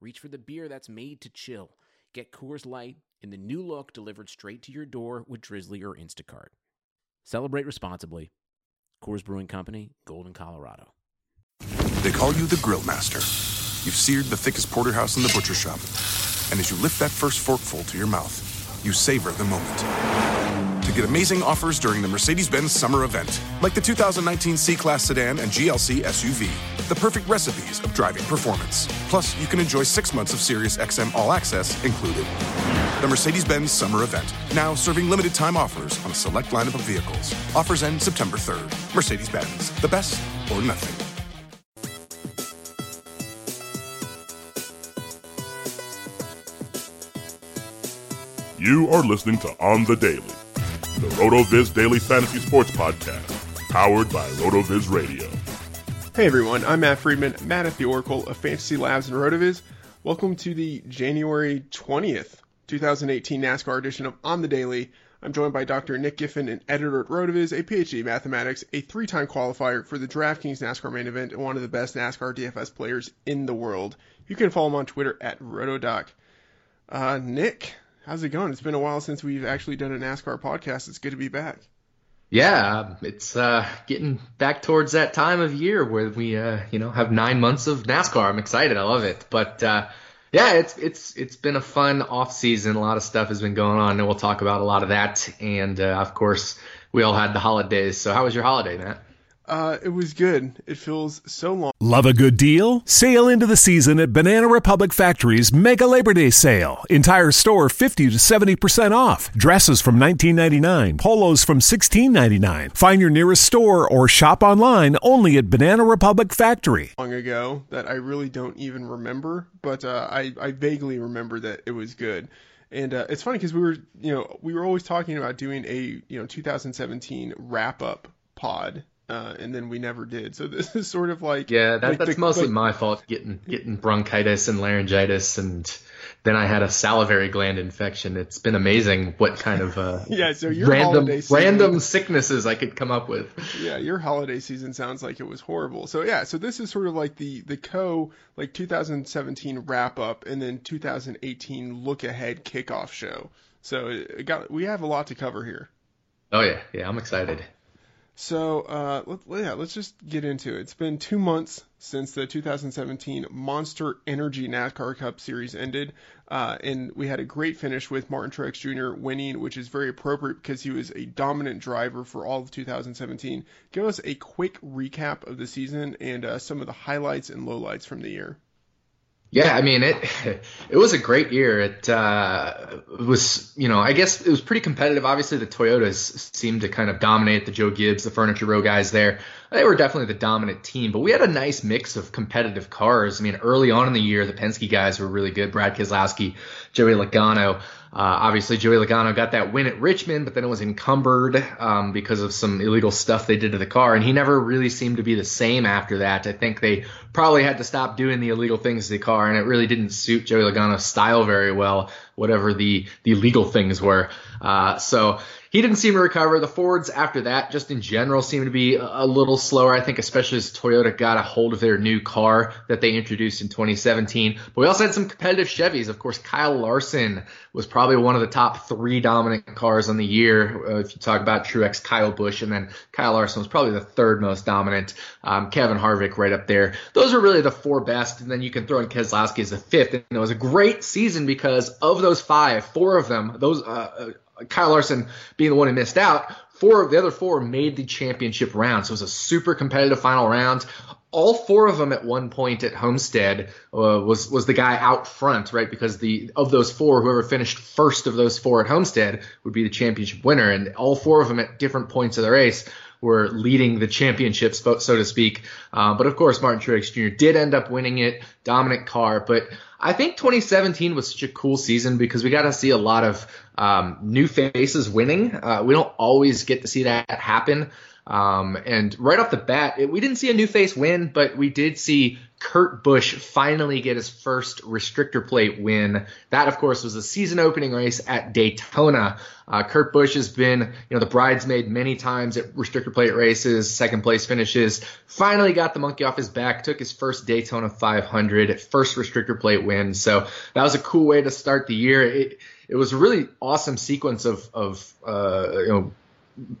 reach for the beer that's made to chill. Get Coors Light in the new look delivered straight to your door with Drizly or Instacart. Celebrate responsibly. Coors Brewing Company, Golden, Colorado. They call you the Grill Master. You've seared the thickest porterhouse in the butcher shop. And as you lift that first forkful to your mouth, you savor the moment. Get amazing offers during the Mercedes Benz summer event, like the 2019 C Class sedan and GLC SUV, the perfect recipes of driving performance. Plus, you can enjoy six months of Sirius XM All Access included. The Mercedes Benz summer event, now serving limited time offers on a select lineup of vehicles. Offers end September 3rd. Mercedes Benz, the best or nothing. You are listening to On the Daily, the RotoViz Daily Fantasy Sports Podcast, powered by RotoViz Radio. Hey everyone, I'm Matt Friedman, Matt at the Oracle of Fantasy Labs and RotoViz. Welcome to the January 20th, 2018 NASCAR edition of On the Daily. I'm joined by Dr. Nick Giffen, an editor at RotoViz, a PhD in mathematics, a three-time qualifier for the DraftKings NASCAR main event, and one of the best NASCAR DFS players in the world. You can follow him on Twitter at RotoDoc. Uh, Nick, how's it going? It's been a while since we've actually done a NASCAR podcast. It's good to be back. Yeah, it's uh, getting back towards that time of year where we, uh, you know, have nine months of NASCAR. I'm excited. I love it. But uh, yeah, it's it's it's been a fun off season. A lot of stuff has been going on, and we'll talk about a lot of that. And uh, of course, we all had the holidays. So how was your holiday, Matt? Uh, it was good. It feels so long. Love a good deal? Sail into the season at Banana Republic Factory's Mega Labor Day Sale. Entire store 50 to 70% off. Dresses from 19.99, polos from 16.99. Find your nearest store or shop online only at Banana Republic Factory. Long ago that I really don't even remember, but uh, I I vaguely remember that it was good. And uh, it's funny because we were, you know, we were always talking about doing a, you know, 2017 wrap up pod uh, and then we never did. So this is sort of like yeah, that, like that's the, mostly like, my fault getting getting bronchitis and laryngitis, and then I had a salivary gland infection. It's been amazing what kind of uh, yeah. So your random season, random sicknesses I could come up with. Yeah, your holiday season sounds like it was horrible. So yeah, so this is sort of like the the co like 2017 wrap up, and then 2018 look ahead kickoff show. So it got we have a lot to cover here. Oh yeah, yeah, I'm excited. So uh, let, yeah, let's just get into it. It's been two months since the 2017 Monster Energy NASCAR Cup Series ended, uh, and we had a great finish with Martin Truex Jr. winning, which is very appropriate because he was a dominant driver for all of 2017. Give us a quick recap of the season and uh, some of the highlights and lowlights from the year. Yeah, I mean it. It was a great year. It uh, was, you know, I guess it was pretty competitive. Obviously, the Toyotas seemed to kind of dominate. The Joe Gibbs, the Furniture Row guys there, they were definitely the dominant team. But we had a nice mix of competitive cars. I mean, early on in the year, the Penske guys were really good. Brad Keselowski, Joey Logano. Uh, obviously, Joey Logano got that win at Richmond, but then it was encumbered um, because of some illegal stuff they did to the car, and he never really seemed to be the same after that. I think they probably had to stop doing the illegal things to the car, and it really didn't suit Joey Logano's style very well, whatever the the legal things were. Uh, so he didn't seem to recover. The Fords after that, just in general, seemed to be a little slower. I think, especially as Toyota got a hold of their new car that they introduced in 2017. But we also had some competitive Chevys. Of course, Kyle Larson was probably one of the top three dominant cars on the year. Uh, if you talk about Truex, Kyle Busch, and then Kyle Larson was probably the third most dominant. Um, Kevin Harvick right up there. Those are really the four best. And then you can throw in Keselowski as the fifth. And it was a great season because of those five, four of them, those. Uh, Kyle Larson being the one who missed out, four of the other four made the championship round. So it was a super competitive final round. All four of them at one point at Homestead uh, was was the guy out front, right? Because the of those four, whoever finished first of those four at Homestead would be the championship winner, and all four of them at different points of the race were leading the championships, so to speak. Uh, but of course, Martin Truex Jr. did end up winning it, dominant car. But I think 2017 was such a cool season because we got to see a lot of um, new faces winning. Uh, we don't always get to see that happen. Um, and right off the bat, it, we didn't see a new face win, but we did see Kurt Busch finally get his first restrictor plate win. That, of course, was a season opening race at Daytona. Uh, Kurt Busch has been, you know, the bridesmaid many times at restrictor plate races, second place finishes. Finally got the monkey off his back, took his first Daytona 500, first restrictor plate win. So that was a cool way to start the year. It, it was a really awesome sequence of, of uh, you know,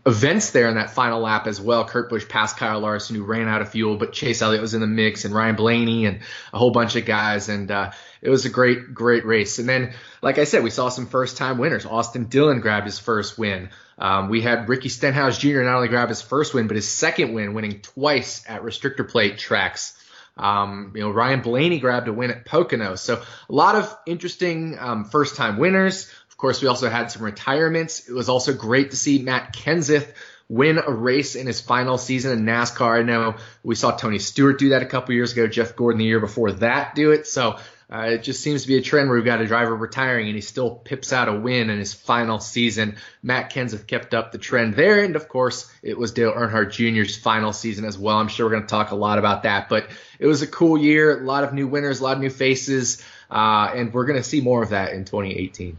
events there in that final lap as well. Kurt Busch passed Kyle Larson, who ran out of fuel, but Chase Elliott was in the mix, and Ryan Blaney, and a whole bunch of guys, and uh, it was a great, great race. And then, like I said, we saw some first-time winners. Austin Dillon grabbed his first win. Um, we had Ricky Stenhouse Jr. not only grab his first win, but his second win, winning twice at restrictor plate tracks. Um, you know, Ryan Blaney grabbed a win at Pocono. So a lot of interesting um, first-time winners course, we also had some retirements. It was also great to see Matt Kenseth win a race in his final season in NASCAR. I know we saw Tony Stewart do that a couple years ago, Jeff Gordon the year before that do it. So uh, it just seems to be a trend where we've got a driver retiring and he still pips out a win in his final season. Matt Kenseth kept up the trend there. And of course, it was Dale Earnhardt Jr.'s final season as well. I'm sure we're going to talk a lot about that, but it was a cool year. A lot of new winners, a lot of new faces. Uh, and we're going to see more of that in 2018.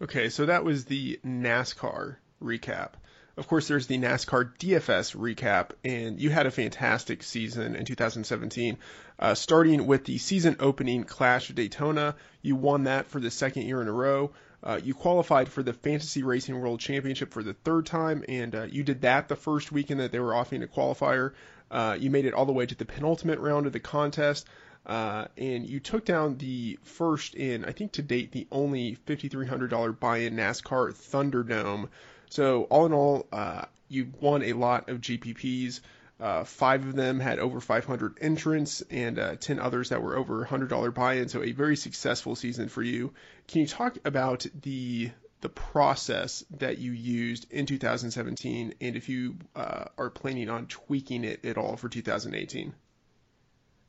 Okay, so that was the NASCAR recap. Of course, there's the NASCAR DFS recap, and you had a fantastic season in 2017. Uh, starting with the season opening Clash of Daytona, you won that for the second year in a row. Uh, you qualified for the Fantasy Racing World Championship for the third time, and uh, you did that the first weekend that they were offering a qualifier. Uh, you made it all the way to the penultimate round of the contest. Uh, and you took down the first in, I think to date, the only $5,300 buy-in NASCAR Thunderdome. So all in all, uh, you won a lot of GPPs. Uh, five of them had over 500 entrants, and uh, 10 others that were over $100 buy-in. So a very successful season for you. Can you talk about the the process that you used in 2017, and if you uh, are planning on tweaking it at all for 2018?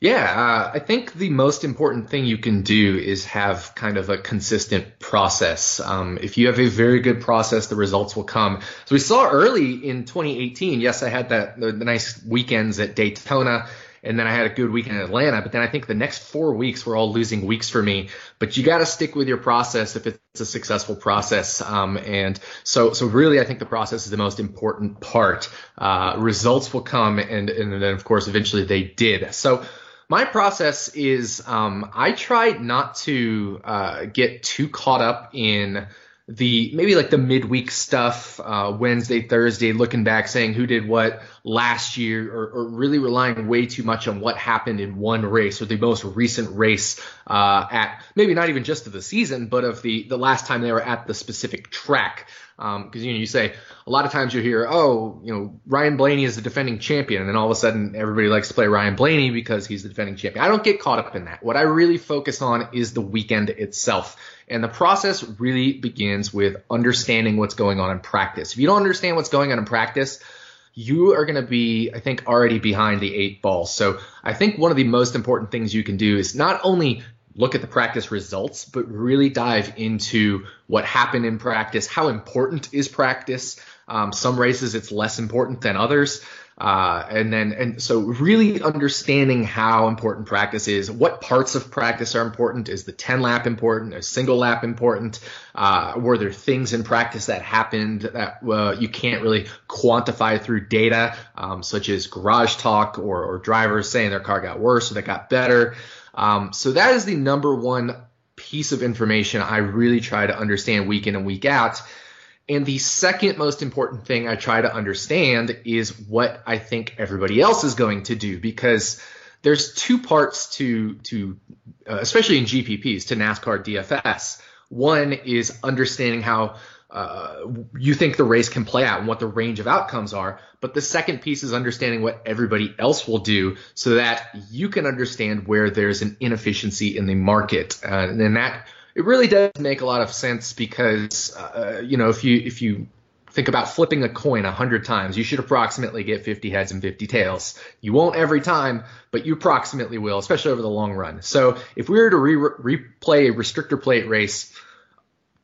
Yeah, uh, I think the most important thing you can do is have kind of a consistent process. Um, if you have a very good process, the results will come. So we saw early in 2018. Yes, I had that the, the nice weekends at Daytona, and then I had a good weekend in Atlanta. But then I think the next four weeks were all losing weeks for me. But you got to stick with your process if it's a successful process. Um, and so, so really, I think the process is the most important part. Uh, results will come, and and then of course eventually they did. So my process is um, I try not to uh, get too caught up in the maybe like the midweek stuff, uh, Wednesday, Thursday, looking back, saying who did what last year, or, or, really relying way too much on what happened in one race or the most recent race uh, at maybe not even just of the season, but of the the last time they were at the specific track. Because um, you know you say a lot of times you hear, oh, you know Ryan Blaney is the defending champion, and then all of a sudden everybody likes to play Ryan Blaney because he's the defending champion. I don't get caught up in that. What I really focus on is the weekend itself. And the process really begins with understanding what's going on in practice. If you don't understand what's going on in practice, you are going to be, I think, already behind the eight ball. So I think one of the most important things you can do is not only look at the practice results, but really dive into what happened in practice. How important is practice? Um, some races it's less important than others. Uh, and then, and so really understanding how important practice is, what parts of practice are important. Is the 10 lap important? Is single lap important? Uh, were there things in practice that happened that uh, you can't really quantify through data, um, such as garage talk or, or, drivers saying their car got worse or they got better? Um, so that is the number one piece of information I really try to understand week in and week out. And the second most important thing I try to understand is what I think everybody else is going to do because there's two parts to to uh, especially in GPPs to NASCAR DFS. One is understanding how uh, you think the race can play out and what the range of outcomes are. But the second piece is understanding what everybody else will do so that you can understand where there's an inefficiency in the market. Uh, and that it really does make a lot of sense because uh, you know if you if you think about flipping a coin 100 times. You should approximately get 50 heads and 50 tails. You won't every time, but you approximately will, especially over the long run. So if we were to re- replay a restrictor plate race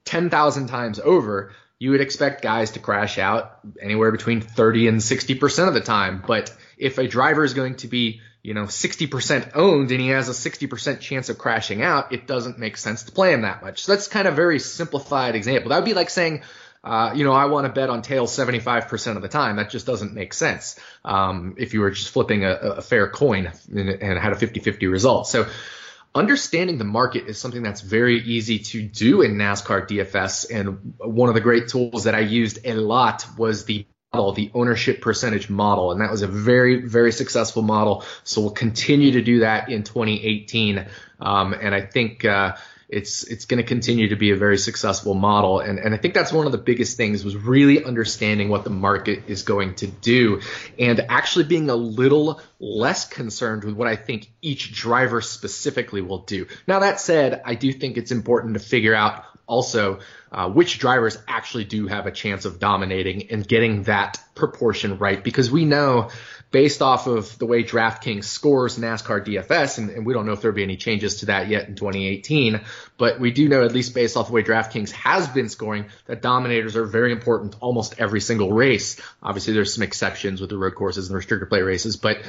10,000 times over, you would expect guys to crash out anywhere between 30 and 60% of the time. But if a driver is going to be you know, 60% owned and he has a 60% chance of crashing out, it doesn't make sense to play him that much. So that's kind of a very simplified example. That would be like saying, uh, you know, I want to bet on tails 75% of the time. That just doesn't make sense. Um, if you were just flipping a, a fair coin and, and had a 50-50 result. So understanding the market is something that's very easy to do in NASCAR DFS. And one of the great tools that I used a lot was the model, the ownership percentage model. And that was a very, very successful model. So we'll continue to do that in 2018. Um, and I think, uh, it's it's going to continue to be a very successful model and and I think that's one of the biggest things was really understanding what the market is going to do and actually being a little less concerned with what I think each driver specifically will do. Now that said, I do think it's important to figure out also uh, which drivers actually do have a chance of dominating and getting that proportion right because we know based off of the way DraftKings scores NASCAR DFS, and, and, we don't know if there'll be any changes to that yet in 2018, but we do know, at least based off the way DraftKings has been scoring, that dominators are very important almost every single race. Obviously, there's some exceptions with the road courses and restrictor plate races, but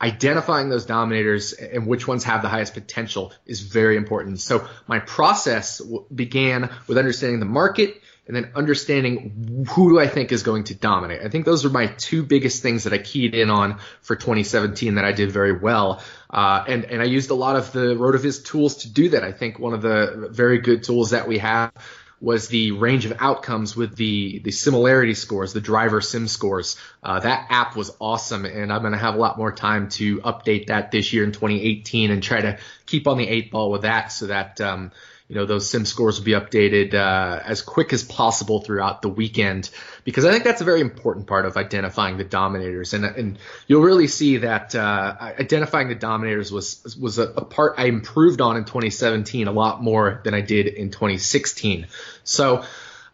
identifying those dominators and which ones have the highest potential is very important. So my process began with understanding the market and then understanding who do I think is going to dominate. I think those are my two biggest things that I keyed in on for 2017 that I did very well. Uh, and, and I used a lot of the RotoViz tools to do that. I think one of the very good tools that we have was the range of outcomes with the the similarity scores, the driver sim scores. Uh, that app was awesome, and I'm going to have a lot more time to update that this year in 2018 and try to keep on the eight ball with that, so that um, you know those sim scores will be updated uh, as quick as possible throughout the weekend because I think that's a very important part of identifying the dominators. And and you'll really see that uh, identifying the dominators was was a, a, part I improved on in 2017 a lot more than I did in 2016 so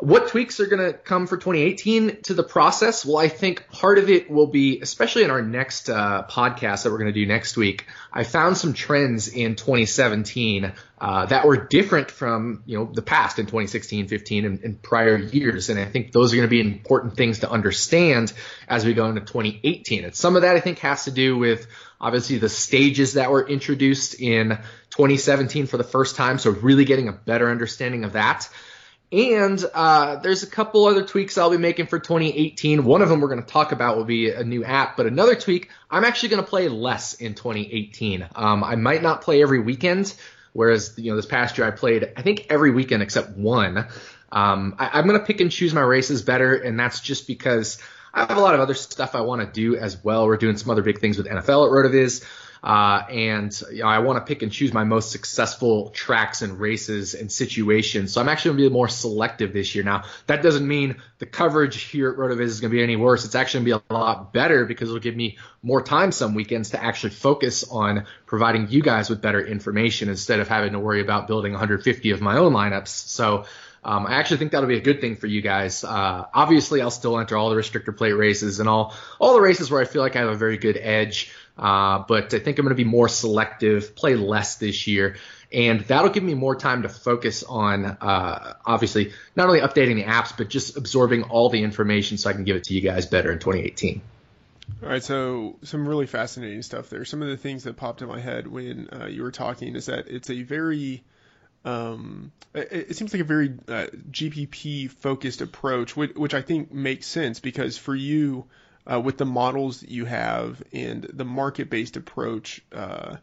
what tweaks are going to come for 2018 to the process? Well, I think part of it will be, especially in our next uh, podcast that we're going to do next week. I found some trends in 2017 uh, that were different from you know the past in 2016, 15, and, and prior years, and I think those are going to be important things to understand as we go into 2018. And some of that I think has to do with obviously the stages that were introduced in 2017 for the first time, so really getting a better understanding of that. And uh, there's a couple other tweaks I'll be making for 2018. One of them we're going to talk about will be a new app, but another tweak, I'm actually going to play less in 2018. Um, I might not play every weekend, whereas you know this past year I played I think every weekend except one. Um, I, am going to pick and choose my races better, and that's just because I have a lot of other stuff I want to do as well. We're doing some other big things with NFL at Rotoviz. Uh, and you know, I want to pick and choose my most successful tracks and races and situations. So I'm actually going to be more selective this year. Now, that doesn't mean the coverage here at RotoViz is going to be any worse. It's actually going to be a lot better because it'll give me more time some weekends to actually focus on providing you guys with better information instead of having to worry about building 150 of my own lineups. So, um, I actually think that'll be a good thing for you guys. Uh, obviously, I'll still enter all the restrictor plate races and all all the races where I feel like I have a very good edge. Uh, but I think I'm going to be more selective, play less this year, and that'll give me more time to focus on uh, obviously not only updating the apps, but just absorbing all the information so I can give it to you guys better in 2018. All right, so some really fascinating stuff there. Some of the things that popped in my head when uh, you were talking is that it's a very um, it, it, seems like a very uh, GPP focused approach, which, which, I think makes sense because for you, uh, with the models that you have and the market based approach, uh,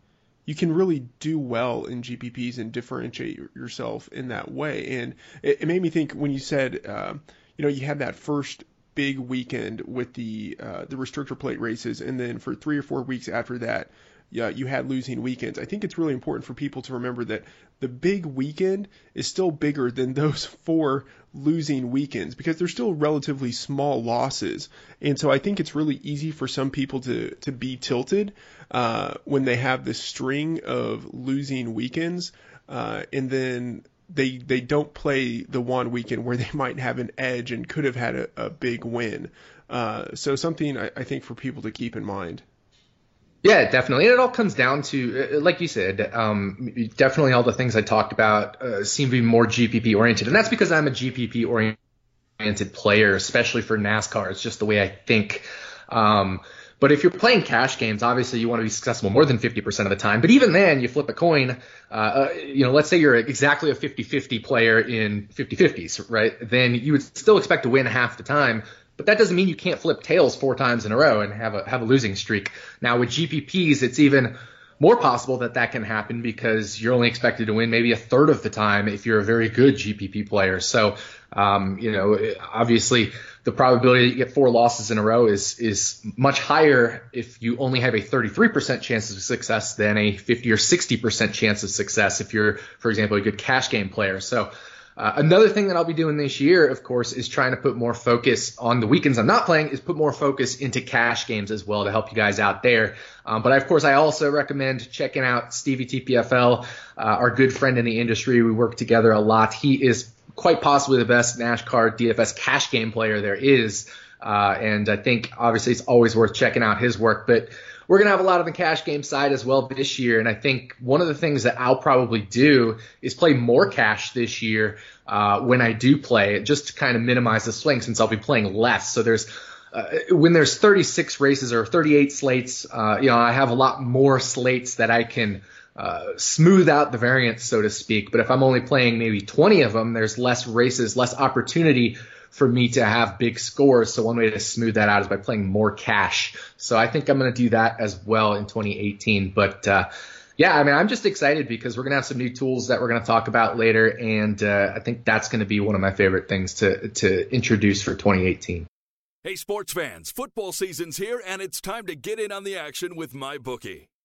you can really do well in GPPs and differentiate yourself in that way. And it, it made me think when you said, uh, you know, you had that first big weekend with the uh, the restrictor plate races, and then for three or four weeks after that, yeah, you had losing weekends. I think it's really important for people to remember that the big weekend is still bigger than those four losing weekends because they're still relatively small losses. And so I think it's really easy for some people to, to be tilted uh, when they have this string of losing weekends. Uh, and then they they don't play the one weekend where they might have an edge and could have had a, a big win. Uh, so something I, I think for people to keep in mind. Yeah, definitely. And it all comes down to, uh, like you said, um, definitely all the things I talked about uh, seem to be more GPP oriented. And that's because I'm a GPP oriented player, especially for NASCAR. It's just the way I think. Um, but if you're playing cash games, obviously you want to be successful more than 50% of the time. But even then, you flip a coin. Uh, uh you know, let's say you're exactly a 50-50 player in 50-50s, right? Then you would still expect to win half the time. But that doesn't mean you can't flip tails four times in a row and have a have a losing streak. Now with GPPs, it's even more possible that that can happen because you're only expected to win maybe a third of the time if you're a very good GPP player. So, um, you know, obviously the probability that you get four losses in a row is is much higher if you only have a 33% chance of success than a 50 or 60% chance of success if you're, for example, a good cash game player. So uh, another thing that I'll be doing this year, of course, is trying to put more focus on the weekends I'm not playing, is put more focus into cash games as well to help you guys out there. Um, but of course, I also recommend checking out Stevie TPFL, uh, our good friend in the industry. We work together a lot. He is quite possibly the best NASCAR DFS cash game player there is. Uh, and I think obviously it's always worth checking out his work. But we're going to have a lot of the cash game side as well this year. And I think one of the things that I'll probably do is play more cash this year uh, when I do play, just to kind of minimize the swing since I'll be playing less. So there's uh, when there's 36 races or 38 slates, uh, you know, I have a lot more slates that I can uh, smooth out the variance, so to speak. But if I'm only playing maybe 20 of them, there's less races, less opportunity for me to have big scores. So one way to smooth that out is by playing more cash. So I think I'm going to do that as well in 2018. But uh, yeah, I mean, I'm just excited because we're going to have some new tools that we're going to talk about later, and uh, I think that's going to be one of my favorite things to to introduce for 2018. Hey, sports fans! Football season's here, and it's time to get in on the action with MyBookie.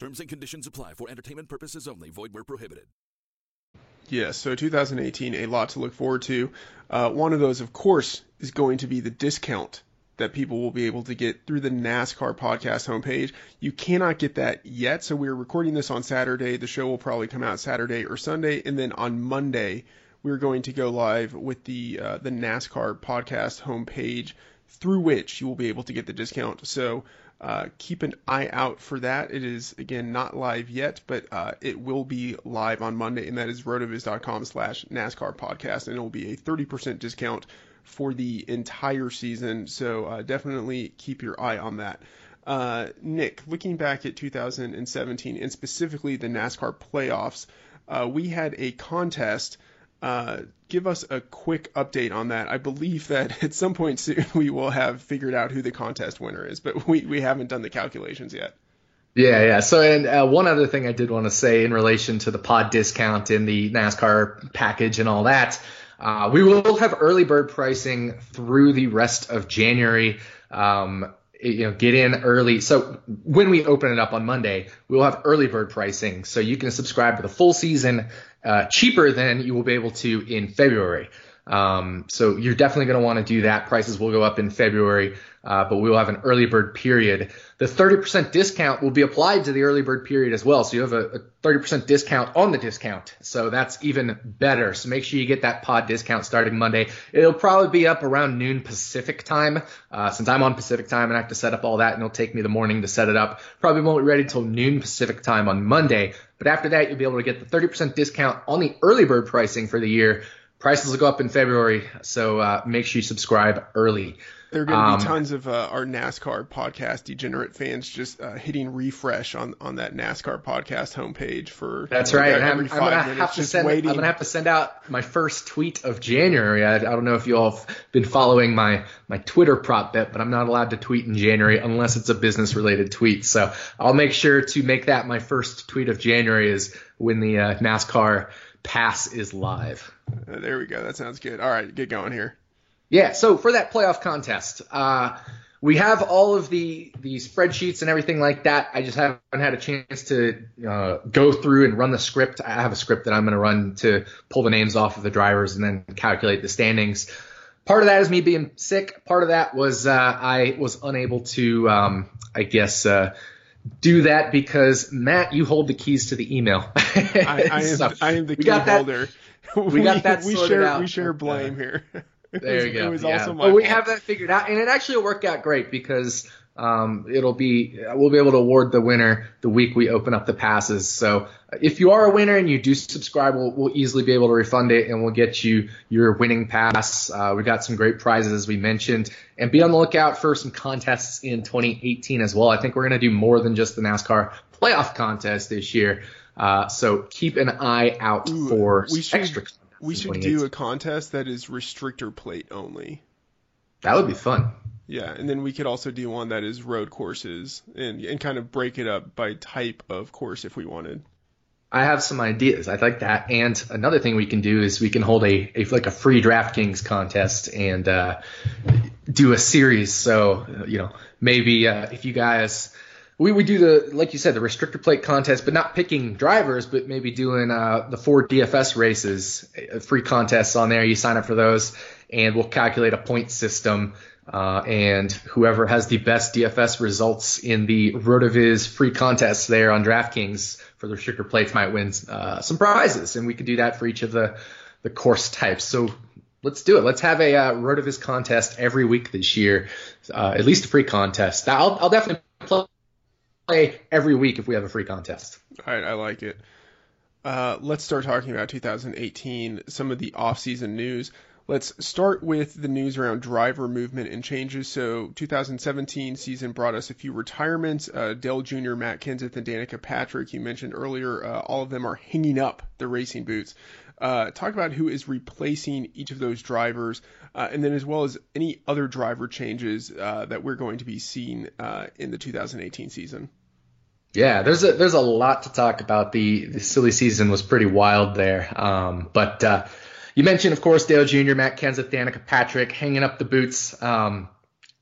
Terms and conditions apply for entertainment purposes only. Void where prohibited. Yes, so 2018, a lot to look forward to. Uh, one of those, of course, is going to be the discount that people will be able to get through the NASCAR podcast homepage. You cannot get that yet, so we're recording this on Saturday. The show will probably come out Saturday or Sunday, and then on Monday we're going to go live with the uh, the NASCAR podcast homepage through which you will be able to get the discount. So uh, keep an eye out for that. It is again not live yet, but uh, it will be live on Monday, and that is rotoviz.com slash NASCAR podcast, and it will be a 30% discount for the entire season. So uh, definitely keep your eye on that. Uh, Nick, looking back at 2017 and specifically the NASCAR playoffs, uh, we had a contest uh, give us a quick update on that. I believe that at some point soon we will have figured out who the contest winner is, but we, we haven't done the calculations yet. Yeah, yeah. So, and uh, one other thing I did want to say in relation to the pod discount in the NASCAR package and all that, uh, we will have early bird pricing through the rest of January. Um, you know, get in early. So when we open it up on Monday, we'll have early bird pricing. So you can subscribe to the full season uh, cheaper than you will be able to in February. Um, so you're definitely going to want to do that. Prices will go up in February, uh, but we will have an early bird period. The 30% discount will be applied to the early bird period as well. So you have a, a 30% discount on the discount. So that's even better. So make sure you get that pod discount starting Monday. It'll probably be up around noon Pacific time. Uh, since I'm on Pacific time and I have to set up all that and it'll take me the morning to set it up. Probably won't be ready until noon Pacific time on Monday. But after that, you'll be able to get the 30% discount on the early bird pricing for the year Prices will go up in February, so uh, make sure you subscribe early. There are going to be um, tons of uh, our NASCAR podcast degenerate fans just uh, hitting refresh on, on that NASCAR podcast homepage for. That's you know, right. I'm, I'm, gonna have to send. Waiting. I'm gonna have to send out my first tweet of January. I, I don't know if you all have been following my my Twitter prop bet, but I'm not allowed to tweet in January unless it's a business related tweet. So I'll make sure to make that my first tweet of January is when the uh, NASCAR pass is live. Uh, there we go. That sounds good. All right, get going here. Yeah, so for that playoff contest, uh, we have all of the the spreadsheets and everything like that. I just haven't had a chance to uh, go through and run the script. I have a script that I'm going to run to pull the names off of the drivers and then calculate the standings. Part of that is me being sick. Part of that was uh, I was unable to, um, I guess, uh, do that because Matt, you hold the keys to the email. I, I, am, so I am the key holder. we got that we share out. we share blame here. There you go. It was yeah. also my. But we have that figured out, and it actually worked out great because um, it'll be we'll be able to award the winner the week we open up the passes. So if you are a winner and you do subscribe, we'll, we'll easily be able to refund it and we'll get you your winning pass. Uh, we got some great prizes as we mentioned, and be on the lookout for some contests in 2018 as well. I think we're going to do more than just the NASCAR playoff contest this year. Uh, so keep an eye out Ooh, for extra we should do a contest that is restrictor plate only. That would be fun. Yeah, and then we could also do one that is road courses and and kind of break it up by type of course if we wanted. I have some ideas. I like that. And another thing we can do is we can hold a, a like a free DraftKings contest and uh, do a series. So you know maybe uh, if you guys we would do the like you said the restrictor plate contest, but not picking drivers, but maybe doing uh, the four DFS races, uh, free contests on there. You sign up for those, and we'll calculate a point system. Uh, and whoever has the best DFS results in the Rotoviz free contests there on DraftKings for the restrictor plates might win uh, some prizes, and we could do that for each of the the course types. So let's do it. Let's have a uh, Rotoviz contest every week this year, uh, at least a free contest. I'll, I'll definitely play every week if we have a free contest. All right, I like it. Uh, let's start talking about 2018, some of the off-season news. Let's start with the news around driver movement and changes. So, 2017 season brought us a few retirements. Uh, Dale Jr., Matt Kenseth, and Danica Patrick, you mentioned earlier, uh, all of them are hanging up the racing boots. Uh, talk about who is replacing each of those drivers, uh, and then as well as any other driver changes uh, that we're going to be seeing uh, in the 2018 season. Yeah, there's a there's a lot to talk about. The the silly season was pretty wild there, um, but uh, you mentioned, of course, Dale Jr., Matt Kenseth, Danica Patrick hanging up the boots. Um,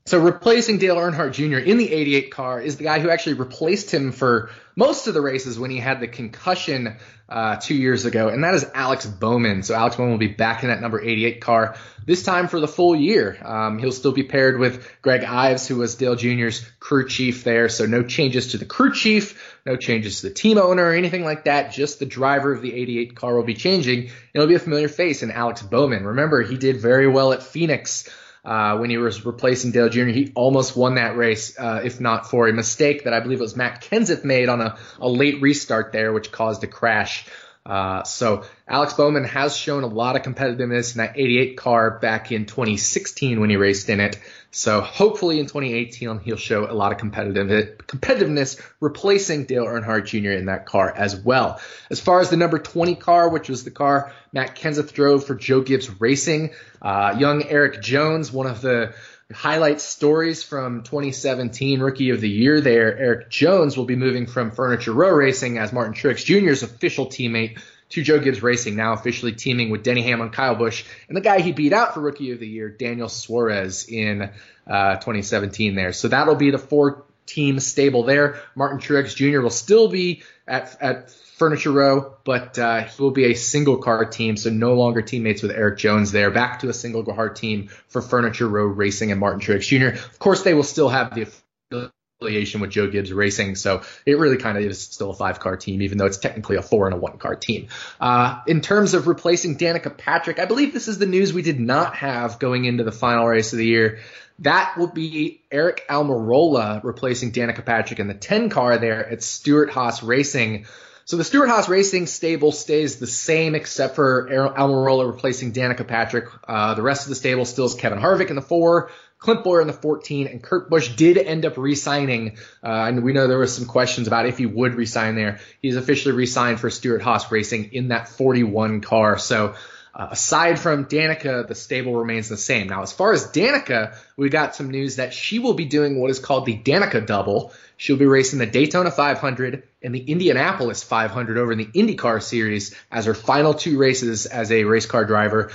so replacing Dale Earnhardt Jr. in the 88 car is the guy who actually replaced him for most of the races when he had the concussion uh, two years ago, and that is Alex Bowman. So Alex Bowman will be back in that number 88 car this time for the full year. Um, he'll still be paired with Greg Ives, who was Dale Jr.'s crew chief there. So no changes to the crew chief, no changes to the team owner or anything like that. Just the driver of the 88 car will be changing. It'll be a familiar face in Alex Bowman. Remember, he did very well at Phoenix uh, when he was replacing Dale Jr. He almost won that race, uh, if not for a mistake that I believe it was Matt Kenseth made on a, a late restart there, which caused a crash. Uh, so Alex Bowman has shown a lot of competitiveness in that 88 car back in 2016 when he raced in it. So hopefully in 2018 he'll show a lot of competitive competitiveness, replacing Dale Earnhardt Jr. in that car as well. As far as the number 20 car, which was the car Matt Kenseth drove for Joe Gibbs Racing, uh, young Erik Jones, one of the highlight stories from 2017 Rookie of the Year there. Erik Jones will be moving from Furniture Row Racing as Martin Truex Jr.'s official teammate to Joe Gibbs Racing, now officially teaming with Denny Hamlin, Kyle Busch, and the guy he beat out for Rookie of the Year, Daniel Suarez, in uh, 2017 there. So that'll be the four team stable there. Martin Truex Jr. will still be at, at Furniture Row, but uh, he will be a single car team, so no longer teammates with Erik Jones there. Back to a single car team for Furniture Row Racing and Martin Truex Jr. Of course, they will still have the affiliation with Joe Gibbs Racing, so it really kind of is still a five car team, even though it's technically a four and a one car team. Uh, in terms of replacing Danica Patrick, I believe this is the news we did not have going into the final race of the year. That will be Aric Almirola replacing Danica Patrick in the 10 car there at Stewart-Haas Racing. So the Stewart-Haas Racing stable stays the same except for Almirola replacing Danica Patrick. Uh, the rest of the stable still is Kevin Harvick in the four, Clint Bowyer in the 14, and Kurt Busch did end up re-signing. Uh, and we know there was some questions about if he would re-sign there. He's officially re-signed for Stewart-Haas Racing in that 41 car. So uh, aside from Danica, the stable remains the same. Now, as far as Danica, we got some news that she will be doing what is called the Danica Double. She'll be racing the Daytona 500 and the Indianapolis 500 over in the IndyCar Series as her final two races as a race car driver.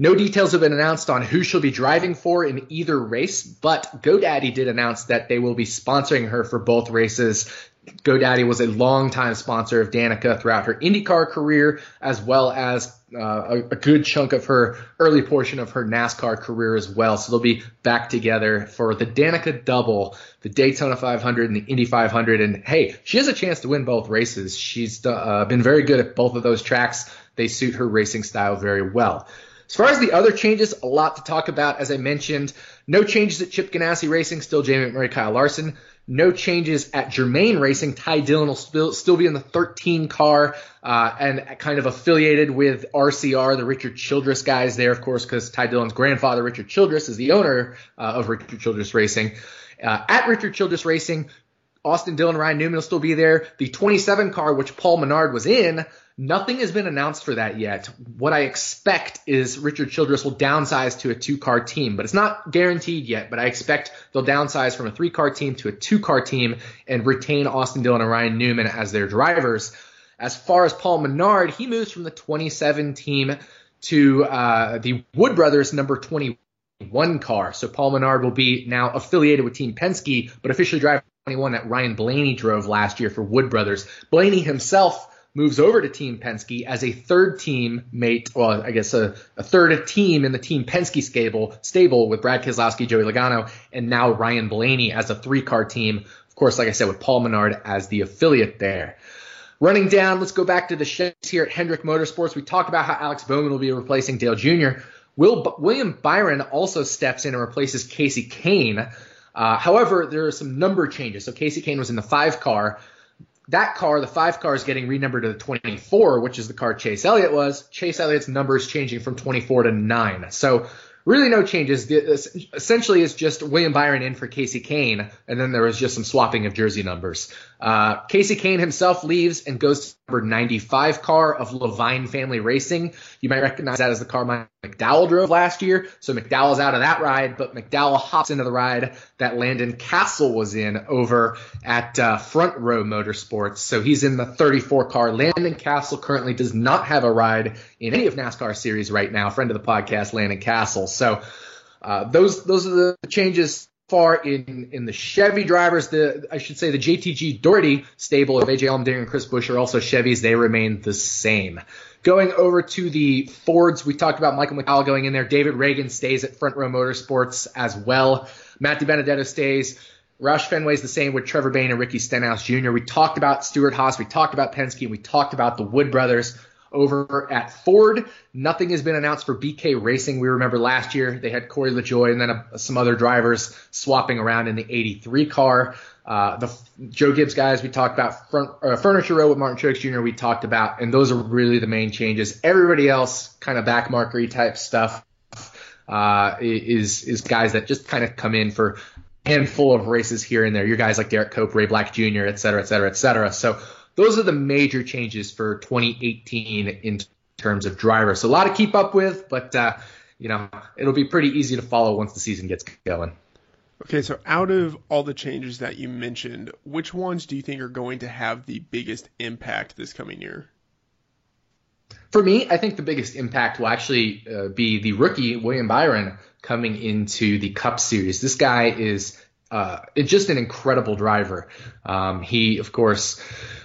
No details have been announced on who she'll be driving for in either race, but GoDaddy did announce that they will be sponsoring her for both races. GoDaddy was a longtime sponsor of Danica throughout her IndyCar career, as well as uh, a, a, good chunk of her early portion of her NASCAR career as well. So they'll be back together for the Danica Double, the Daytona 500 and the Indy 500. And hey, she has a chance to win both races. She's uh, been very good at both of those tracks. They suit her racing style very well. As far as the other changes, a lot to talk about. As I mentioned, no changes at Chip Ganassi Racing, still Jamie McMurray, Kyle Larson. No changes at Germain Racing. Ty Dillon will still, still be in the 13 car uh, and kind of affiliated with RCR, the Richard Childress guys there, of course, because Ty Dillon's grandfather, Richard Childress, is the owner uh, of Richard Childress Racing. Uh, at Richard Childress Racing, Austin Dillon, Ryan Newman will still be there. The 27 car, which Paul Menard was in, Nothing has been announced for that yet. What I expect is Richard Childress will downsize to a two car team, but it's not guaranteed yet. But I expect they'll downsize from a three car team to a two car team and retain Austin Dillon and Ryan Newman as their drivers. As far as Paul Menard, he moves from the 27 team to uh, the Wood Brothers number 21 car. So Paul Menard will be now affiliated with Team Penske, but officially driving 21 that Ryan Blaney drove last year for Wood Brothers. Blaney himself moves over to Team Penske as a third team mate, well, I guess a, a third team in the Team Penske stable, stable with Brad Keselowski, Joey Logano, and now Ryan Blaney as a three car team. Of course, like I said, with Paul Menard as the affiliate there. Running down, let's go back to the Chevys here at Hendrick Motorsports. We talked about how Alex Bowman will be replacing Dale Jr. Will, William Byron also steps in and replaces Kasey Kahne. Uh, however, there are some number changes. So Kasey Kahne was in the five car that car, the five car, is getting renumbered to the 24, which is the car Chase Elliott was. Chase Elliott's number is changing from 24 to 9. So really no changes. Essentially, it's just William Byron in for Kasey Kahne, and then there was just some swapping of jersey numbers. Uh, Kasey Kahne himself leaves and goes to number 95 car of Leavine Family Racing. You might recognize that as the car McDowell drove last year. So McDowell's out of that ride, but McDowell hops into the ride that Landon Cassill was in over at uh, Front Row Motorsports. So he's in the 34 car. Landon Cassill currently does not have a ride in any of NASCAR series right now. Friend of the podcast, Landon Cassill. So uh, those those are the changes far in in the Chevy drivers. The I should say the JTG Daugherty stable of AJ Allmendinger and Chris Buescher are also Chevys. They remain the same. Going over to the Fords, we talked about Michael McDowell going in there. David Ragan stays at Front Row Motorsports as well. Matt DiBenedetto stays. Roush Fenway's the same with Trevor Bayne and Ricky Stenhouse Jr. We talked about Stewart-Haas. We talked about Penske. We talked about the Wood brothers over at Ford. Nothing has been announced for BK Racing. We remember last year they had Corey LaJoie and then a, some other drivers swapping around in the 83 car. Uh, the Joe Gibbs guys we talked about, front, uh, Furniture Row with Martin Truex Jr. we talked about, and those are really the main changes. Everybody else, kind of backmarkery type stuff, uh, is is guys that just kind of come in for handful of races here and there. Your guys like Derrike Cope, Ray Black Jr., et cetera, et cetera, et cetera. So those are the major changes for 2018 in terms of drivers. So a lot to keep up with, but uh, you know it'll be pretty easy to follow once the season gets going. Okay, so out of all the changes that you mentioned, which ones do you think are going to have the biggest impact this coming year? For me, I think the biggest impact will actually uh, be the rookie William Byron coming into the Cup Series. This guy is uh, just an incredible driver. Um, he, of course,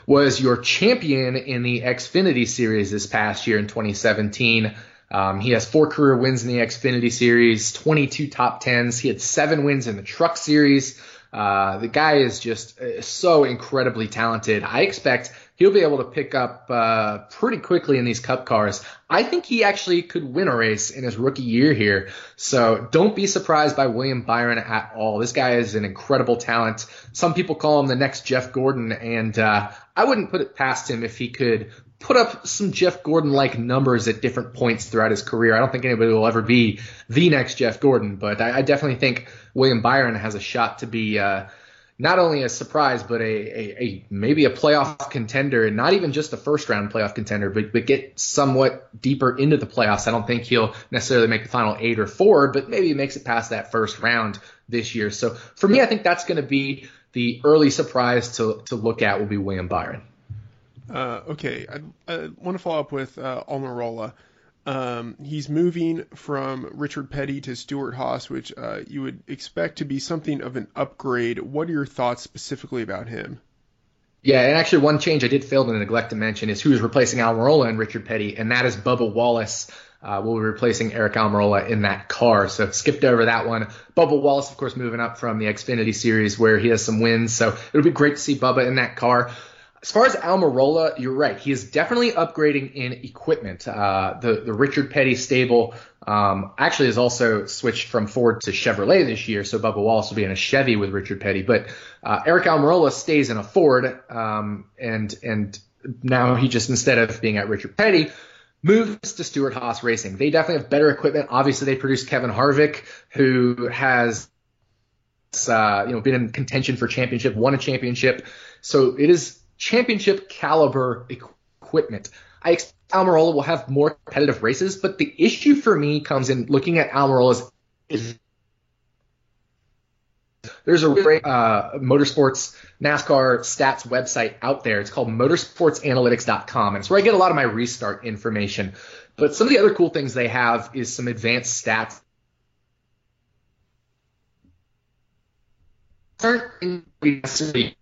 was your champion in the Xfinity Series this past year in 2017. Um, he has four career wins in the Xfinity Series, 22 top tens. He had seven wins in the Truck Series. Uh, the guy is just uh, so incredibly talented. I expect he'll be able to pick up uh, pretty quickly in these cup cars. I think he actually could win a race in his rookie year here. So don't be surprised by William Byron at all. This guy is an incredible talent. Some people call him the next Jeff Gordon, and uh, I wouldn't put it past him if he could put up some Jeff Gordon like numbers at different points throughout his career. I don't think anybody will ever be the next Jeff Gordon, but I, I definitely think William Byron has a shot to be uh, not only a surprise, but a, a, a, maybe a playoff contender, and not even just a first round playoff contender, but, but get somewhat deeper into the playoffs. I don't think he'll necessarily make the final eight or four, but maybe he makes it past that first round this year. So for me, I think that's going to be the early surprise to, to look at will be William Byron. Uh, okay, I, I want to follow up with uh, Almirola. Um, he's moving from Richard Petty to Stewart-Haas, which uh, you would expect to be something of an upgrade. What are your thoughts specifically about him? Yeah, and actually, one change I did fail to neglect to mention is who's replacing Almirola and Richard Petty, and that is Bubba Wallace. Uh, will be replacing Aric Almirola in that car. So skipped over that one. Bubba Wallace, of course, moving up from the Xfinity Series where he has some wins. So it'll be great to see Bubba in that car. As far as Almirola, you're right. He is definitely upgrading in equipment. Uh, the the Richard Petty stable um, actually has also switched from Ford to Chevrolet this year, so Bubba Wallace will be in a Chevy with Richard Petty. But uh, Aric Almirola stays in a Ford, um, and and now he just instead of being at Richard Petty moves to Stewart-Haas Racing. They definitely have better equipment. Obviously, they produce Kevin Harvick, who has uh, you know been in contention for championship, won a championship. So it is championship caliber equipment. I expect Almirola will have more competitive races, but the issue for me comes in looking at Almirola's there's a uh, motorsports NASCAR stats website out there. It's called motorsportsanalytics.com, and it's where I get a lot of my restart information. But some of the other cool things they have is some advanced stats. Aren't necessarily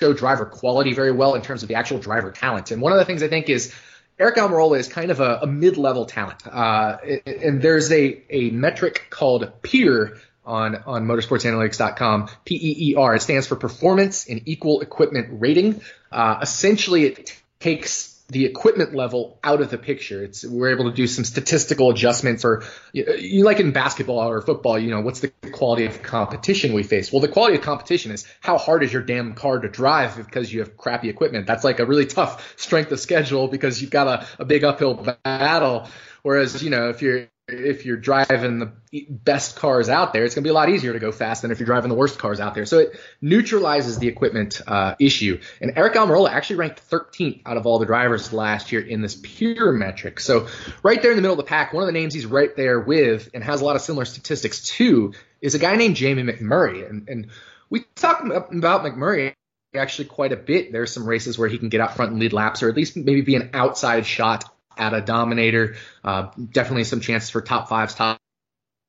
show driver quality very well in terms of the actual driver talent. And one of the things I think is Aric Almirola is kind of a, a mid-level talent, uh, and there's a, a metric called PEER on on motorsportsanalytics.com. P-E-E-R. It stands for Performance and Equal Equipment Rating. Uh, essentially, it takes the equipment level out of the picture. It's we're able to do some statistical adjustments, or you, like in basketball or football. You know, what's the quality of competition we face? Well, the quality of competition is how hard is your damn car to drive because you have crappy equipment. That's like a really tough strength of schedule because you've got a, a big uphill battle. Whereas, you know, if you're if you're driving the best cars out there, it's going to be a lot easier to go fast than if you're driving the worst cars out there. So it neutralizes the equipment uh, issue. And Aric Almirola actually ranked 13th out of all the drivers last year in this PEER metric. So right there in the middle of the pack, one of the names he's right there with and has a lot of similar statistics too is a guy named Jamie McMurray. And, and we talk about McMurray actually quite a bit. There's some races where he can get out front and lead laps, or at least maybe be an outside shot at a dominator. Uh, definitely some chances for top fives, top,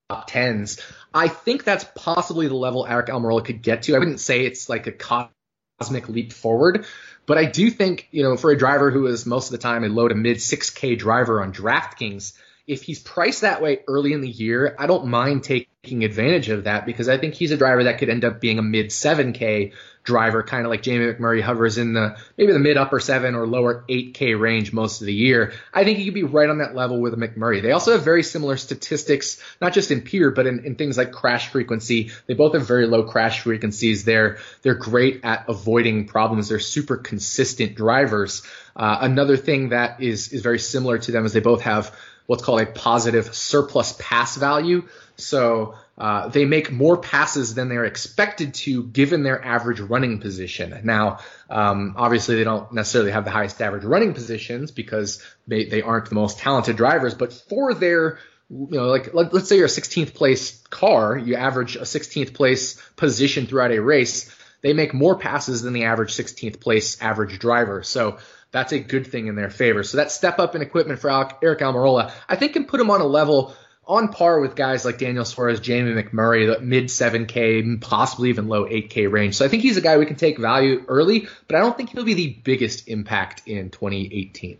top tens. I think that's possibly the level Aric Almirola could get to. I wouldn't say it's like a cosmic leap forward, but I do think, you know, for a driver who is most of the time a low to mid 6K driver on DraftKings, if he's priced that way early in the year, I don't mind taking advantage of that because I think he's a driver that could end up being a mid 7K driver, kind of like Jamie McMurray hovers in the maybe the mid upper seven or lower 8K range most of the year. I think he could be right on that level with McMurray. They also have very similar statistics, not just in PEER, but in, in things like crash frequency. They both have very low crash frequencies. They're they're great at avoiding problems. They're super consistent drivers. Uh, another thing that is is very similar to them is they both have what's called a positive surplus pass value. So uh, they make more passes than they're expected to given their average running position. Now, um, obviously, they don't necessarily have the highest average running positions because they, they aren't the most talented drivers, but for their you know, like let, us say you're a 16th place car, you average a 16th place position throughout a race. They make more passes than the average 16th place average driver. So that's a good thing in their favor. So that step up in equipment for Aric Almirola, I think can put him on a level on par with guys like Daniel Suarez, Jamie McMurray, the mid 7K, possibly even low 8K range. So I think he's a guy we can take value early, but I don't think he'll be the biggest impact in 2018.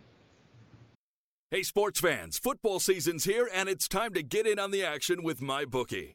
Hey, sports fans, football season's here, and it's time to get in on the action with MyBookie.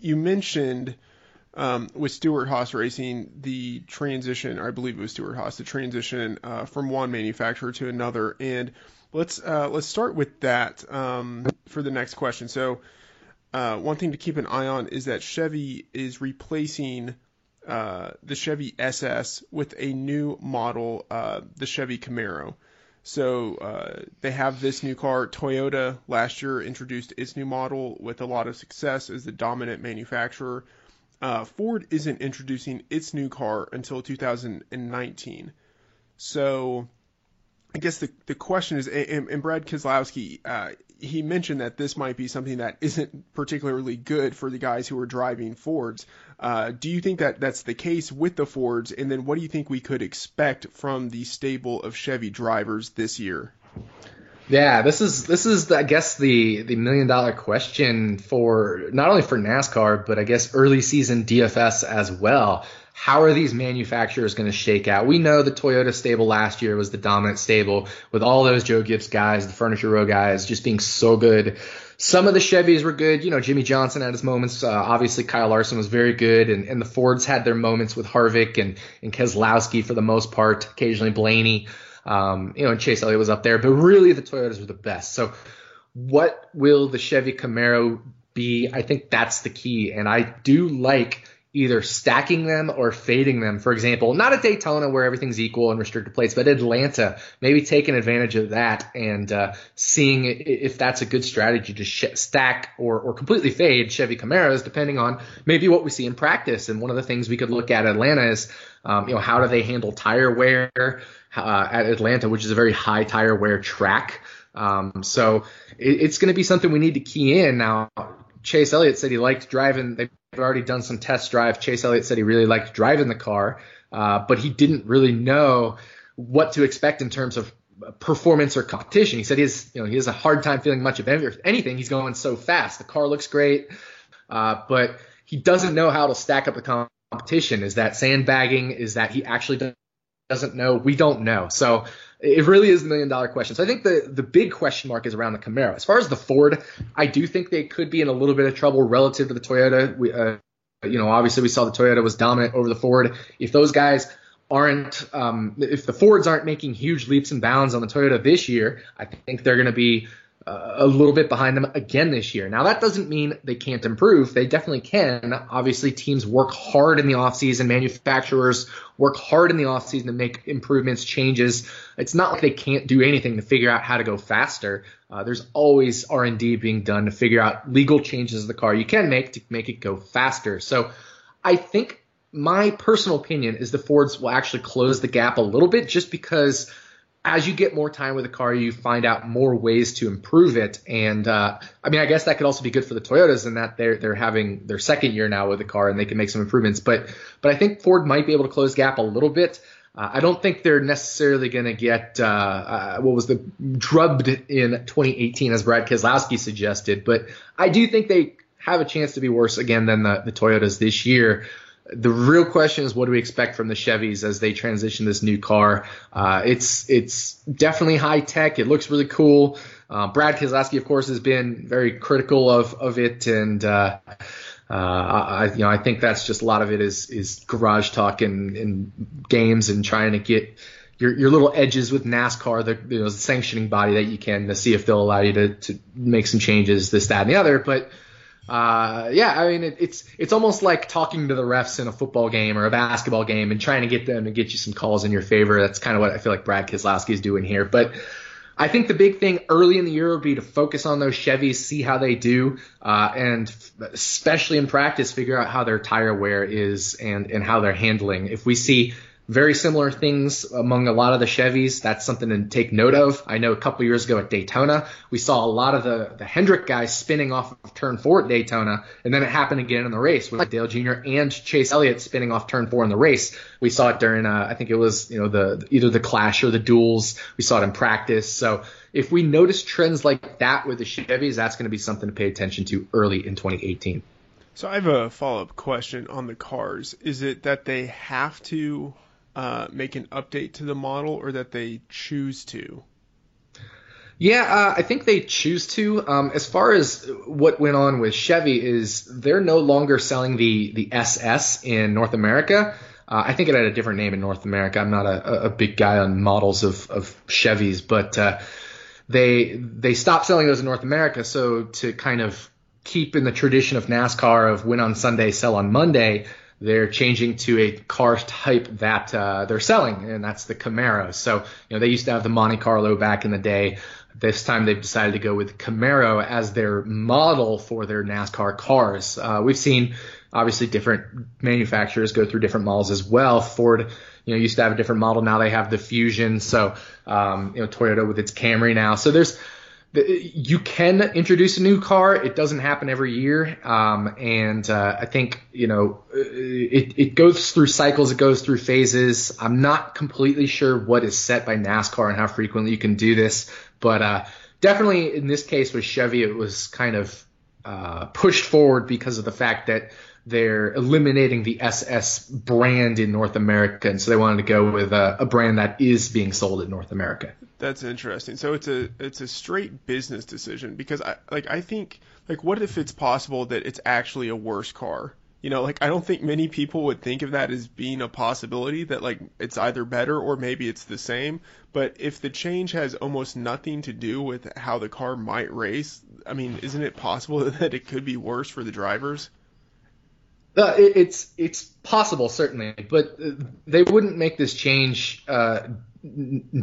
you mentioned um, with Stewart-Haas Racing the transition, I believe it was Stewart-Haas, the transition uh, from one manufacturer to another, and let's uh, let's start with that um, for the next question. So, uh, one thing to keep an eye on is that Chevy is replacing uh, the Chevy SS with a new model, uh, the Chevy Camaro. So uh, they have this new car. Toyota last year introduced its new model with a lot of success as the dominant manufacturer. Uh, Ford isn't introducing its new car until 2019. So I guess the the question is, and, and Brad Keselowski, uh, he mentioned that this might be something that isn't particularly good for the guys who are driving Fords. Uh, do you think that that's the case with the Fords? And then what do you think we could expect from the stable of Chevy drivers this year? Yeah, this is this is I guess the the million dollar question for not only for NASCAR but I guess early season DFS as well. How are these manufacturers going to shake out? We know the Toyota stable last year was the dominant stable with all those Joe Gibbs guys, the Furniture Row guys, just being so good. Some of the Chevys were good. You know, Jimmie Johnson had his moments. Uh, obviously, Kyle Larson was very good, and, and the Fords had their moments with Harvick and, and Keselowski for the most part, occasionally Blaney. Um, you know, and Chase Elliott was up there, but really the Toyotas were the best. So, what will the Chevy Camaro be? I think that's the key, and I do like either stacking them or fading them. For example, not at Daytona where everything's equal and restricted plates, but Atlanta, maybe taking advantage of that and uh, seeing if that's a good strategy to sh- stack or, or completely fade Chevy Camaros, depending on maybe what we see in practice. And one of the things we could look at Atlanta is, um, you know, how do they handle tire wear uh, at Atlanta, which is a very high tire wear track. Um, so it, it's going to be something we need to key in now. Chase Elliott said he liked driving. They've already done some test drive. Chase Elliott said he really liked driving the car, uh, but he didn't really know what to expect in terms of performance or competition. He said he has, you know, he has a hard time feeling much of anything. He's going so fast. The car looks great, uh, but he doesn't know how to stack up the competition. Is that sandbagging? Is that he actually doesn't know? We don't know. So it really is a million dollar question. So I think the the big question mark is around the Camaro. As far as the Ford, I do think they could be in a little bit of trouble relative to the Toyota. We, uh, you know, obviously we saw the Toyota was dominant over the Ford. If those guys aren't, um, if the Fords aren't making huge leaps and bounds on the Toyota this year, I think they're going to be a little bit behind them again this year. Now that doesn't mean they can't improve. They definitely can. Obviously teams work hard in the offseason. Manufacturers work hard in the offseason to make improvements, changes. It's not like they can't do anything to figure out how to go faster. Uh, there's always R&D being done to figure out legal changes of the car you can make to make it go faster. So I think my personal opinion is the Fords will actually close the gap a little bit just because – as you get more time with a car, you find out more ways to improve it. And uh, I mean, I guess that could also be good for the Toyotas in that they're they're having their second year now with the car and they can make some improvements. But but I think Ford might be able to close gap a little bit. Uh, I don't think they're necessarily going to get uh, uh, what was the drubbed in 2018 as Brad Keselowski suggested, but I do think they have a chance to be worse again than the, the Toyotas this year the real question is what do we expect from the Chevys as they transition this new car? Uh, it's it's definitely high tech. It looks really cool. Uh, Brad Keselowski, of course, has been very critical of of it, and uh, uh I you know I think that's just a lot of it is is garage talk and, and games and trying to get your your little edges with NASCAR, the you know the sanctioning body that you can to see if they'll allow you to to make some changes, this that and the other, but uh, yeah, I mean, it, it's it's almost like talking to the refs in a football game or a basketball game and trying to get them to get you some calls in your favor. That's kind of what I feel like Brad Keselowski is doing here. But I think the big thing early in the year would be to focus on those Chevys, see how they do, uh, and especially in practice, figure out how their tire wear is and and how they're handling. If we see very similar things among a lot of the Chevys. That's something to take note of. I know a couple years ago at Daytona, we saw a lot of the, the Hendrick guys spinning off of turn four at Daytona, and then it happened again in the race with Dale Jr. and Chase Elliott spinning off turn four in the race. We saw it during, uh, I think it was, you know, the either the Clash or the duels. We saw it in practice. So if we notice trends like that with the Chevys, that's going to be something to pay attention to early in 2018. So I have a follow up question on the cars. Is it that they have to uh, make an update to the model or that they choose to? Yeah, uh, I think they choose to. Um, as far as what went on with Chevy is they're no longer selling the the SS in North America. Uh, I think it had a different name in North America. I'm not a, a big guy on models of, of Chevys, but uh, they they stopped selling those in North America. So to kind of keep in the tradition of NASCAR of win on Sunday, sell on Monday, they're changing to a car type that uh, they're selling, and that's the Camaro. So, you know, they used to have the Monte Carlo back in the day. This time they've decided to go with Camaro as their model for their NASCAR cars. Uh, we've seen obviously different manufacturers go through different models as well. Ford, you know, used to have a different model. Now they have the Fusion. So, um, you know, Toyota with its Camry now. So there's, you can introduce a new car. It doesn't happen every year, um, and uh, I think you know it, it goes through cycles. It goes through phases. I'm not completely sure what is set by NASCAR and how frequently you can do this, but uh, definitely in this case with Chevy, it was kind of uh, pushed forward because of the fact that they're eliminating the SS brand in North America, and so they wanted to go with a, a, brand that is being sold in North America. That's interesting. So it's a it's a straight business decision because I like I think like what if it's possible that it's actually a worse car? You know, like I don't think many people would think of that as being a possibility that like it's either better or maybe it's the same. But if the change has almost nothing to do with how the car might race, I mean, isn't it possible that it could be worse for the drivers? Uh, it, it's it's possible certainly, but they wouldn't make this change uh,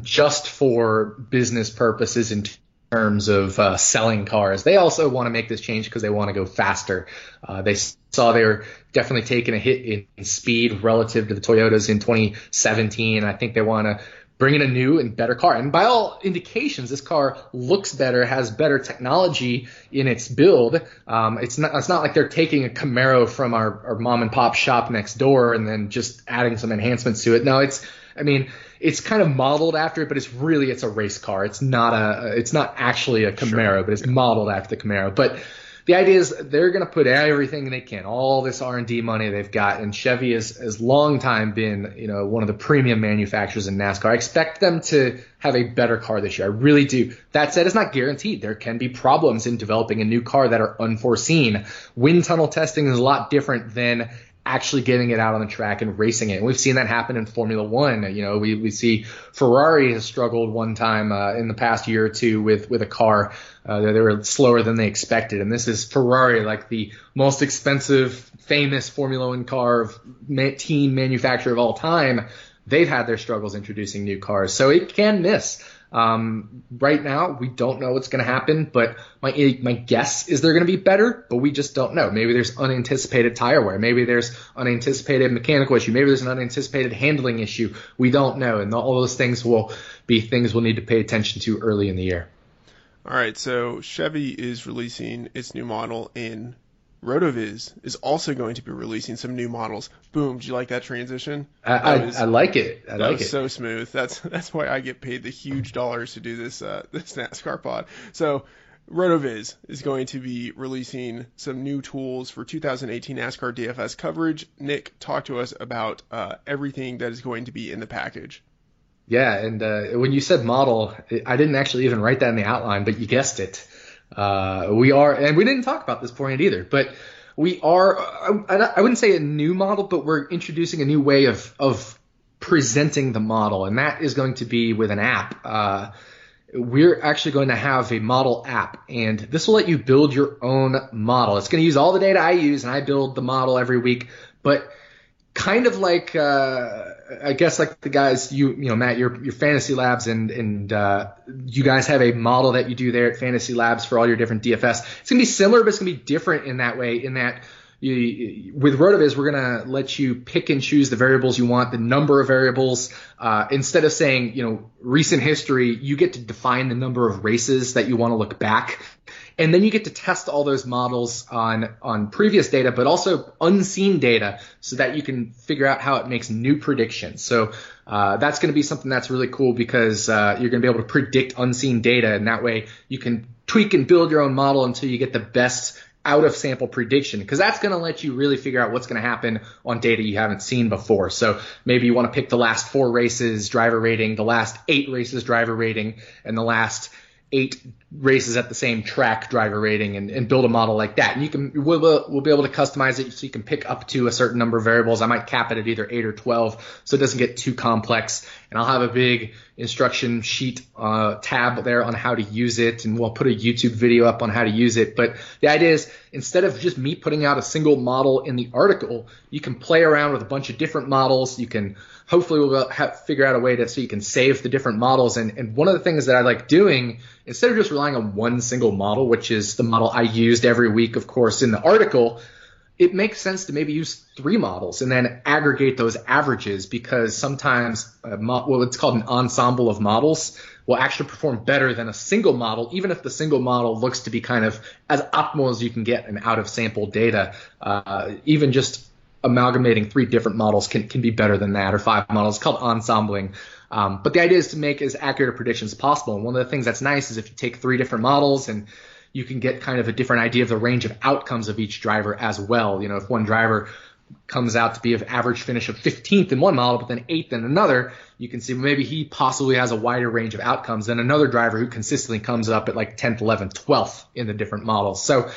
just for business purposes in terms of uh, selling cars. They also want to make this change because they want to go faster. Uh, they saw they were definitely taking a hit in, in speed relative to the Toyotas in 2017. I think they want to bring in a new and better car. And by all indications, this car looks better, has better technology in its build. Um, it's not it's not like they're taking a Camaro from our, our mom and pop shop next door and then just adding some enhancements to it. No, it's I mean it's kind of modeled after it, but it's really it's a race car. It's not a it's not actually a Camaro, sure. but it's modeled after the Camaro. But the idea is they're going to put everything they can, all this R&D money they've got, and Chevy has, has long time been, you know, one of the premium manufacturers in NASCAR. I expect them to have a better car this year. I really do. That said, it's not guaranteed. There can be problems in developing a new car that are unforeseen. Wind tunnel testing is a lot different than actually getting it out on the track and racing it. And we've seen that happen in Formula One. You know, we, we see Ferrari has struggled one time uh, in the past year or two with with a car. Uh, they were slower than they expected, and this is Ferrari, like the most expensive, famous Formula One car of team manufacturer of all time. They've had their struggles introducing new cars, so it can miss. Um, right now, we don't know what's going to happen, but my my guess is they're going to be better, but we just don't know. Maybe there's unanticipated tire wear, maybe there's unanticipated mechanical issue, maybe there's an unanticipated handling issue. We don't know, and all those things will be things we'll need to pay attention to early in the year. All right, so Chevy is releasing its new model in Rotoviz is also going to be releasing some new models. Boom! Do you like that transition? I, I, was, I like it. I that like it. So smooth. That's that's why I get paid the huge dollars to do this uh, this NASCAR pod. So Rotoviz is going to be releasing some new tools for 2018 NASCAR DFS coverage. Nick, talk to us about uh, everything that is going to be in the package. Yeah, and uh, when you said model, I didn't actually even write that in the outline, but you guessed it. Uh, we are, and we didn't talk about this point either, but we are, I, I wouldn't say a new model, but we're introducing a new way of, of presenting the model, and that is going to be with an app. Uh, we're actually going to have a model app, and this will let you build your own model. It's going to use all the data I use, and I build the model every week, but kind of like uh, I guess like the guys you you know Matt your your fantasy labs and and uh, you guys have a model that you do there at fantasy labs for all your different DFS. It's gonna be similar, but it's gonna be different in that way. In that you, with RotoViz, we're to let you pick and choose the variables you want, the number of variables. Uh, instead of saying, you know, recent history, you get to define the number of races that you want to look back. And then you get to test all those models on, on previous data, but also unseen data so that you can figure out how it makes new predictions. So, uh, that's going to be something that's really cool because, uh, you're going to be able to predict unseen data. And that way you can tweak and build your own model until you get the best out of sample prediction because that's going to let you really figure out what's going to happen on data you haven't seen before. So maybe you want to pick the last four races driver rating, the last eight races driver rating, and the last eight races at the same track driver rating and, and build a model like that. And you can we'll, we'll be able to customize it so you can pick up to a certain number of variables. I might cap it at either eight or twelve so it doesn't get too complex. And I'll have a big instruction sheet uh, tab there on how to use it, and we'll put a YouTube video up on how to use it. But the idea is instead of just me putting out a single model in the article, you can play around with a bunch of different models. You can hopefully we'll have, figure out a way to so you can save the different models. And, and one of the things that I like doing instead of just relying on one single model, which is the model I used every week, of course, in the article, it makes sense to maybe use three models and then aggregate those averages because sometimes mo- well, it's called an ensemble of models will actually perform better than a single model, even if the single model looks to be kind of as optimal as you can get and out of sample data. Uh, even just amalgamating three different models can, can be better than that, or five models. It's called ensembling. Um, but the idea is to make as accurate a prediction as possible. And one of the things that's nice is if you take three different models and you can get kind of a different idea of the range of outcomes of each driver as well. You know, if one driver comes out to be of average finish of 15th in one model, but then 8th in another, you can see maybe he possibly has a wider range of outcomes than another driver who consistently comes up at like 10th, 11th, 12th in the different models. So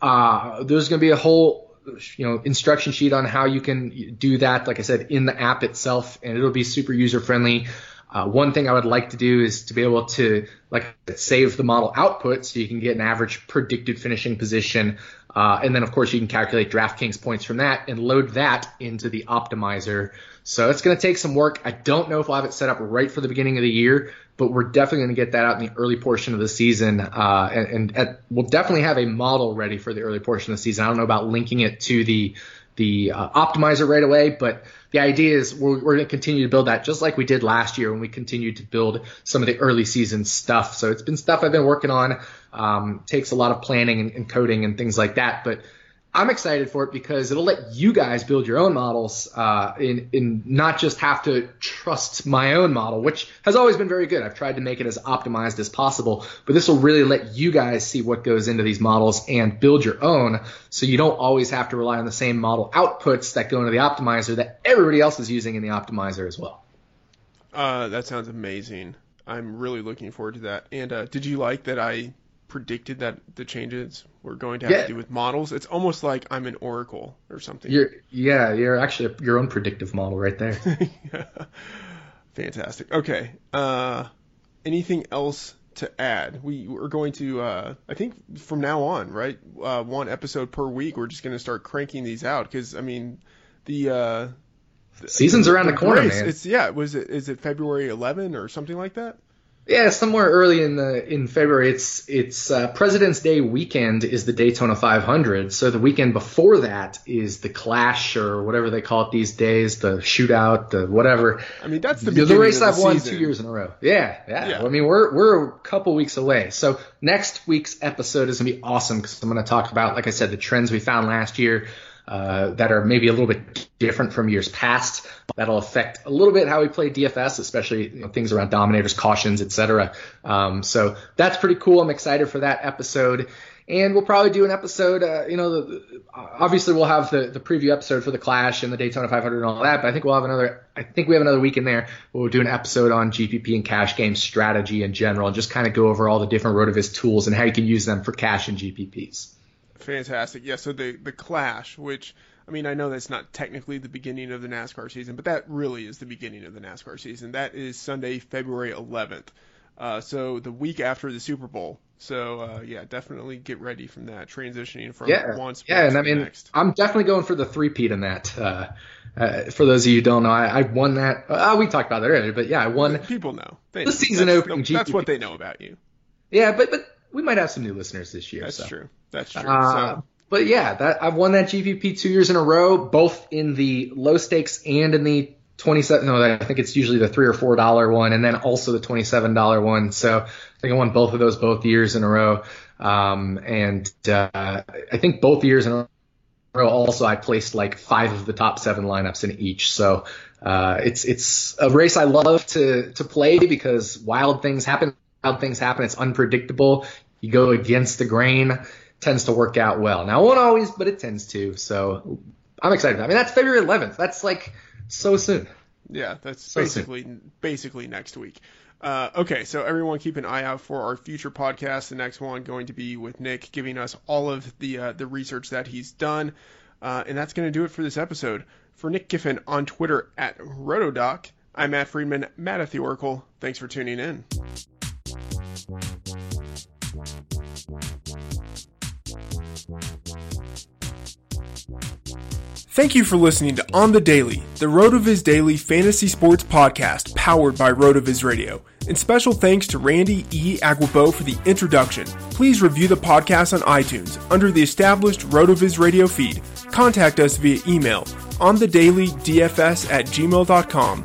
uh, there's going to be a whole you know instruction sheet on how you can do that like i said in the app itself and it'll be super user friendly uh, one thing I would like to do is to be able to like save the model output so you can get an average predicted finishing position. Uh, and then of course you can calculate DraftKings points from that and load that into the optimizer. So it's going to take some work. I don't know if we'll have it set up right for the beginning of the year, but we're definitely going to get that out in the early portion of the season. Uh, and, and at, we'll definitely have a model ready for the early portion of the season. I don't know about linking it to the the uh, optimizer right away, but the idea is we're, we're going to continue to build that just like we did last year when we continued to build some of the early season stuff. So it's been stuff I've been working on. Um, takes a lot of planning and, and coding and things like that, but I'm excited for it because it'll let you guys build your own models, uh, in, in not just have to trust my own model, which has always been very good. I've tried to make it as optimized as possible, but this will really let you guys see what goes into these models and build your own. So you don't always have to rely on the same model outputs that go into the optimizer that everybody else is using in the optimizer as well. Uh, that sounds amazing. I'm really looking forward to that. And uh, did you like that I predicted that the changes were going to have Yeah. to do with models. It's almost like I'm an oracle or something. You're, yeah, you're actually your own predictive model right there. Fantastic. Okay. Uh, anything else to add? We are going to, uh, I think from now on, right? Uh, one episode per week. We're just going to start cranking these out because I mean, the uh, Season's around the corner, race, man. It's yeah. Was it is it February 11 or something like that? Yeah, somewhere early in the in February. It's it's uh, President's Day weekend is the Daytona 500. So the weekend before that is the Clash or whatever they call it these days, the shootout, the whatever. I mean, that's the The, beginning race the I've won two years in a row. Yeah, yeah, Yeah. I mean, we're we're a couple weeks away. So next week's episode is gonna be awesome because I'm gonna talk about, like I said, the trends we found last year. Uh, that are maybe a little bit different from years past. That'll affect a little bit how we play DFS, especially you know, things around dominators, cautions, etc. Um, so that's pretty cool. I'm excited for that episode. And we'll probably do an episode, uh, you know, the, obviously we'll have the, the preview episode for the Clash and the Daytona 500 and all that, but I think we'll have another, I think we have another week in there we'll do an episode on GPP and cash game strategy in general and just kind of go over all the different Rotoviz tools and how you can use them for cash and GPPs. Fantastic. Yeah, so the the Clash, which I mean, I know that's not technically the beginning of the NASCAR season, but that really is the beginning of the NASCAR season. That is Sunday, February 11th. Uh, so the week after the Super Bowl. So uh, yeah, definitely get ready from that transitioning from yeah, one sport yeah, and to I the mean, next. I'm definitely going for the three-peat in that. Uh, uh, for those of you who don't know, I, I won that. Uh, we talked about that earlier, but yeah, I won. People know. They the know. season that's, opening That's GP. what they know about you. Yeah, but but we might have some new listeners this year. That's so. true. That's true. Uh, so but yeah, that I've won that GPP two years in a row, both in the low stakes and in the 27. No, I think it's usually the three or four dollar one, and then also the 27 dollar one. So I think I won both of those both years in a row. Um, and uh, I think both years in a row also I placed like five of the top seven lineups in each. So uh, it's it's a race I love to to play because wild things happen. Wild things happen. It's unpredictable. You go against the grain, tends to work out well. Now, it won't always, but it tends to. So I'm excited. I mean, that's February 11th. That's like so soon. Yeah, that's so basically soon. basically next week. Uh, okay, so everyone keep an eye out for our future podcast. The next one going to be with Nick giving us all of the uh, the research that he's done, uh, and that's going to do it for this episode. For Nick Giffen on Twitter at Rotodoc, I'm Matt Freedman, Matt at the Oracle. Thanks for tuning in. Thank you for listening to On the Daily, the RotoViz Daily Fantasy Sports Podcast powered by RotoViz Radio. And special thanks to Randy E. Aguapo for the introduction. Please review the podcast on iTunes under the established RotoViz Radio feed. Contact us via email on the daily dfs at gmail.com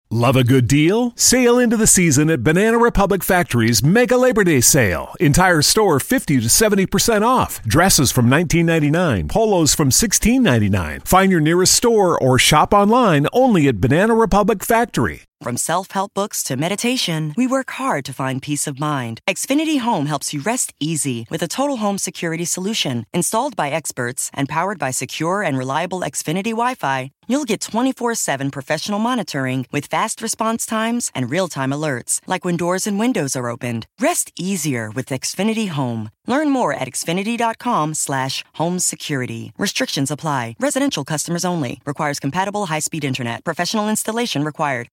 Love a good deal? Sail into the season at Banana Republic Factory's Mega Labor Day Sale. Entire store 50 to 70% off. Dresses from 19.99, polos from 16.99. Find your nearest store or shop online only at Banana Republic Factory. From self help books to meditation, we work hard to find peace of mind. Xfinity Home helps you rest easy with a total home security solution. Installed by experts and powered by secure and reliable Xfinity Wi Fi, you'll get 24 7 professional monitoring with fast response times and real time alerts, like when doors and windows are opened. Rest easier with Xfinity Home. Learn more at xfinity.com/slash home security. Restrictions apply. Residential customers only. Requires compatible high speed internet. Professional installation required.